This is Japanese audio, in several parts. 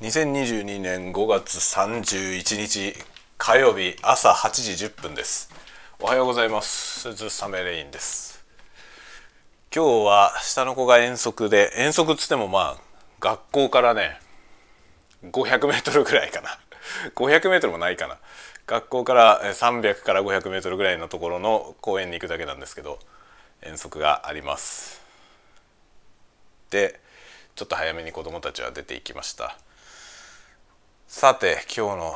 2022年5月31日火曜日朝8時1分です。おはようございます。鈴雨レインです。今日は下の子が遠足で遠足っつってもまあ学校からね500メートルぐらいかな。500メートルもないかな。学校から300から500メートルぐらいのところの公園に行くだけなんですけど遠足があります。でちょっと早めに子どもたちは出ていきました。さて今日の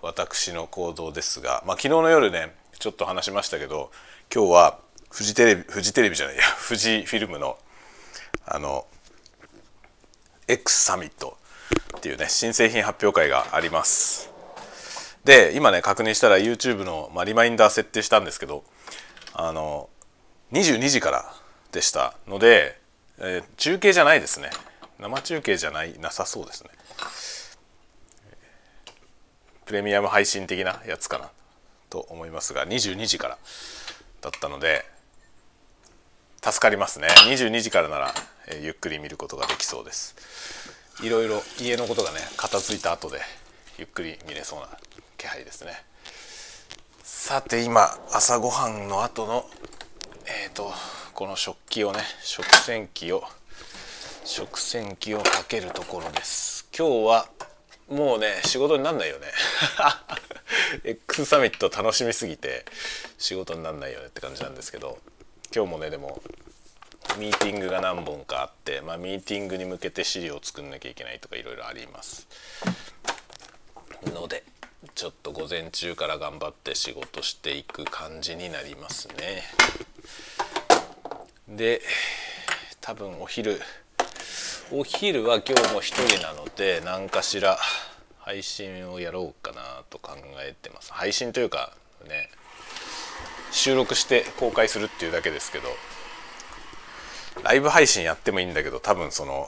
私の行動ですが、まあ、昨日の夜ねちょっと話しましたけど今日はフジテレビフジテレビじゃないや フジフィルムのあの X サミットっていうね新製品発表会があります。で今ね確認したら YouTube の、まあ、リマインダー設定したんですけどあの22時からでした。ので、えー、中継じゃないですね。生中継じゃないなさそうですね。プレミアム配信的なやつかなと思いますが22時からだったので助かりますね。22時からなら、え、ゆっくり見ることができそうです。いろいろ家のことがね片付いた後でゆっくり見れそうな気配ですね。さて今朝ごはんの後のえっ、ー、とこの食器をね食洗機を食洗機をかけるところです。今日はもうね仕事になんないよね。X サミット楽しみすぎて仕事になんないよねって感じなんですけど今日もねでもミーティングが何本かあって、まあ、ミーティングに向けて資料を作んなきゃいけないとかいろいろあります。のでちょっと午前中から頑張って仕事していく感じになりますね。で多分お昼お昼は今日も一人なので何かしら配信をやろうかなと考えてます。配信というかね収録して公開するっていうだけですけどライブ配信やってもいいんだけど多分その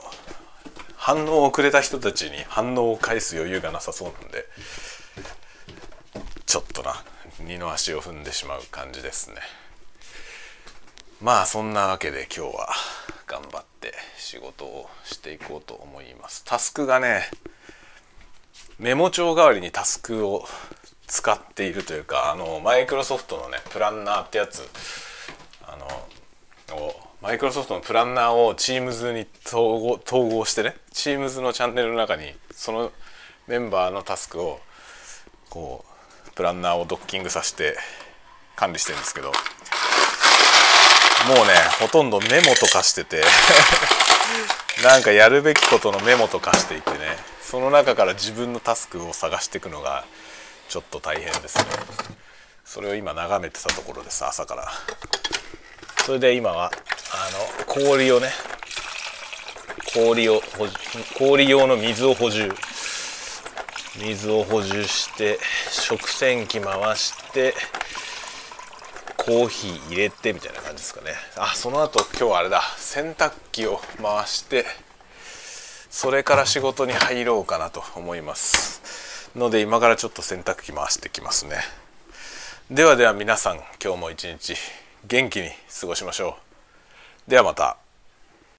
反応をくれた人たちに反応を返す余裕がなさそうなんでちょっとな二の足を踏んでしまう感じですね。まあそんなわけで今日は。頑張って仕事をしていこうと思います。タスクがねメモ帳代わりにタスクを使っているというかあのマイクロソフトのねプランナーってやつあのマイクロソフトのプランナーを Teams に統合統合してね Teams のチャンネルの中にそのメンバーのタスクをこうプランナーをドッキングさせて管理してるんですけどもうねほとんどメモとかしてて なんかやるべきことのメモとかしていてねその中から自分のタスクを探していくのがちょっと大変ですね。それを今眺めてたところです朝から。それで今はあの氷をね氷を氷用の水を補充。水を補充して食洗機回してコーヒー入れてみたいな感じですかね。あその後今日はあれだ。洗濯機を回してそれから仕事に入ろうかなと思います。ので今からちょっと洗濯機回してきますね。ではでは皆さん今日も一日元気に過ごしましょう。ではまた。